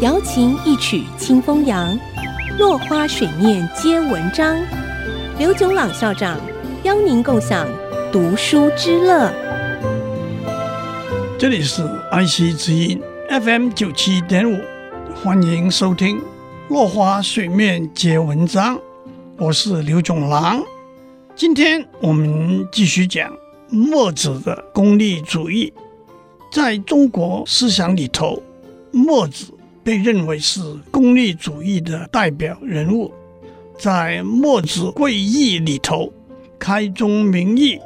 瑶琴一曲清风扬，落花水面皆文章。刘炯朗校长邀您共享读书之乐。这里是爱惜之音 FM 九七点五，欢迎收听《落花水面皆文章》，我是刘炯朗。今天我们继续讲墨子的功利主义。在中国思想里头，墨子。被认为是功利主义的代表人物，在《墨子贵义》里头，开宗明义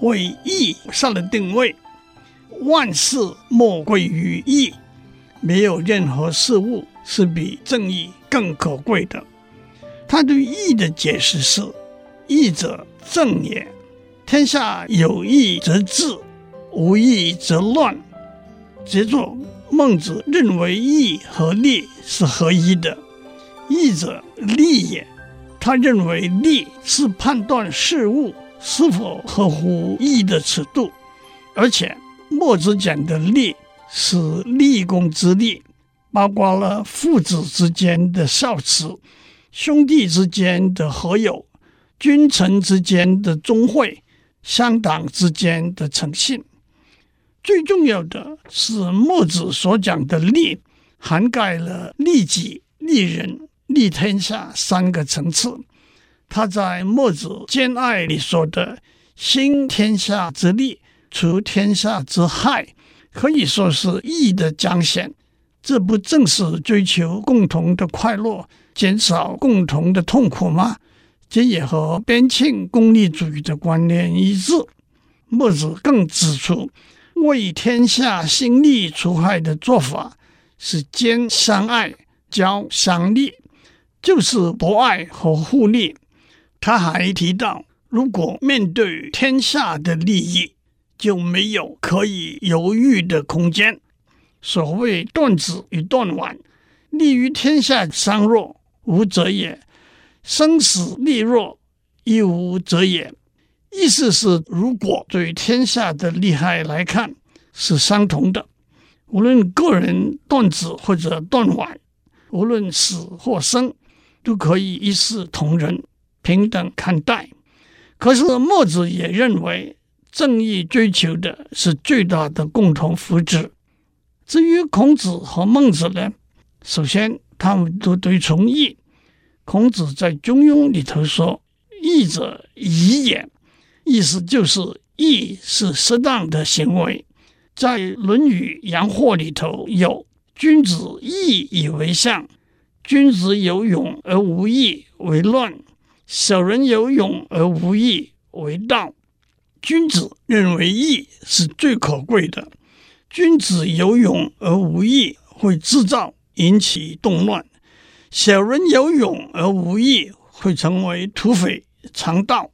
为义上了定位：万事莫贵于义，没有任何事物是比正义更可贵的。他对义的解释是：义者正也，天下有义则治，无义则乱。杰作。孟子认为义和利是合一的，义者利也。他认为利是判断事物是否合乎义的尺度，而且墨子讲的利是立功之利，包括了父子之间的孝慈、兄弟之间的和友、君臣之间的忠惠、乡党之间的诚信。最重要的是，墨子所讲的利，涵盖了利己、利人、利天下三个层次。他在《墨子兼爱》里说的“兴天下之利，除天下之害”，可以说是义的彰显。这不正是追求共同的快乐，减少共同的痛苦吗？这也和边沁功利主义的观念一致。墨子更指出。为天下兴利除害的做法是兼相爱、交相利，就是博爱和互利。他还提到，如果面对天下的利益，就没有可以犹豫的空间。所谓断子与断腕，利于天下相弱，无则也；生死利弱，亦无则也。意思是，如果对天下的利害来看是相同的，无论个人断子或者断腕，无论死或生，都可以一视同仁，平等看待。可是墨子也认为，正义追求的是最大的共同福祉。至于孔子和孟子呢？首先，他们都推崇义。孔子在《中庸》里头说：“义者宜也。”意思就是义是适当的行为，在《论语阳货》里头有“君子义以为上，君子有勇而无义为乱，小人有勇而无义为道。”君子认为义是最可贵的，君子有勇而无义会制造引起动乱，小人有勇而无义会成为土匪强盗。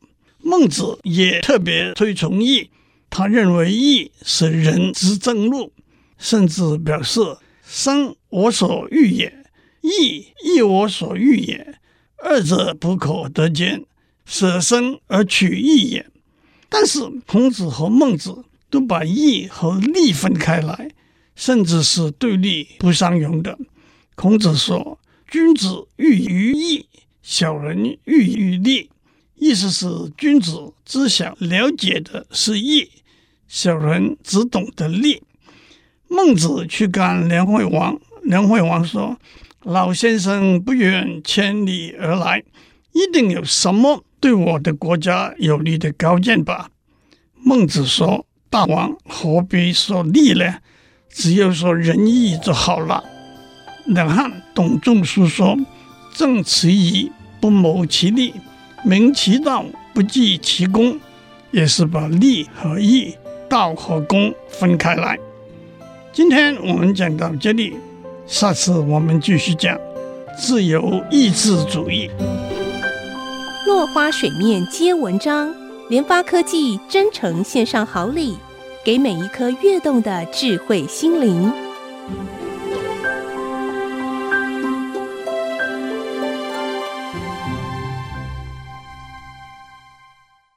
孟子也特别推崇义，他认为义是人之正路，甚至表示生我所欲也，义亦我所欲也，二者不可得兼，舍生而取义也。但是孔子和孟子都把义和利分开来，甚至是对立不相容的。孔子说：“君子喻于义，小人喻于利。”意思是，君子只想了解的是义，小人只懂得利。孟子去见梁惠王，梁惠王说：“老先生不远千里而来，一定有什么对我的国家有利的高见吧？”孟子说：“大王何必说利呢？只要说仁义就好了。”两汉董仲舒说：“正其义，不谋其利。”明其道，不计其功，也是把利和义、道和功分开来。今天我们讲到这里，下次我们继续讲自由意志主义。落花水面皆文章，联发科技真诚献上好礼，给每一颗跃动的智慧心灵。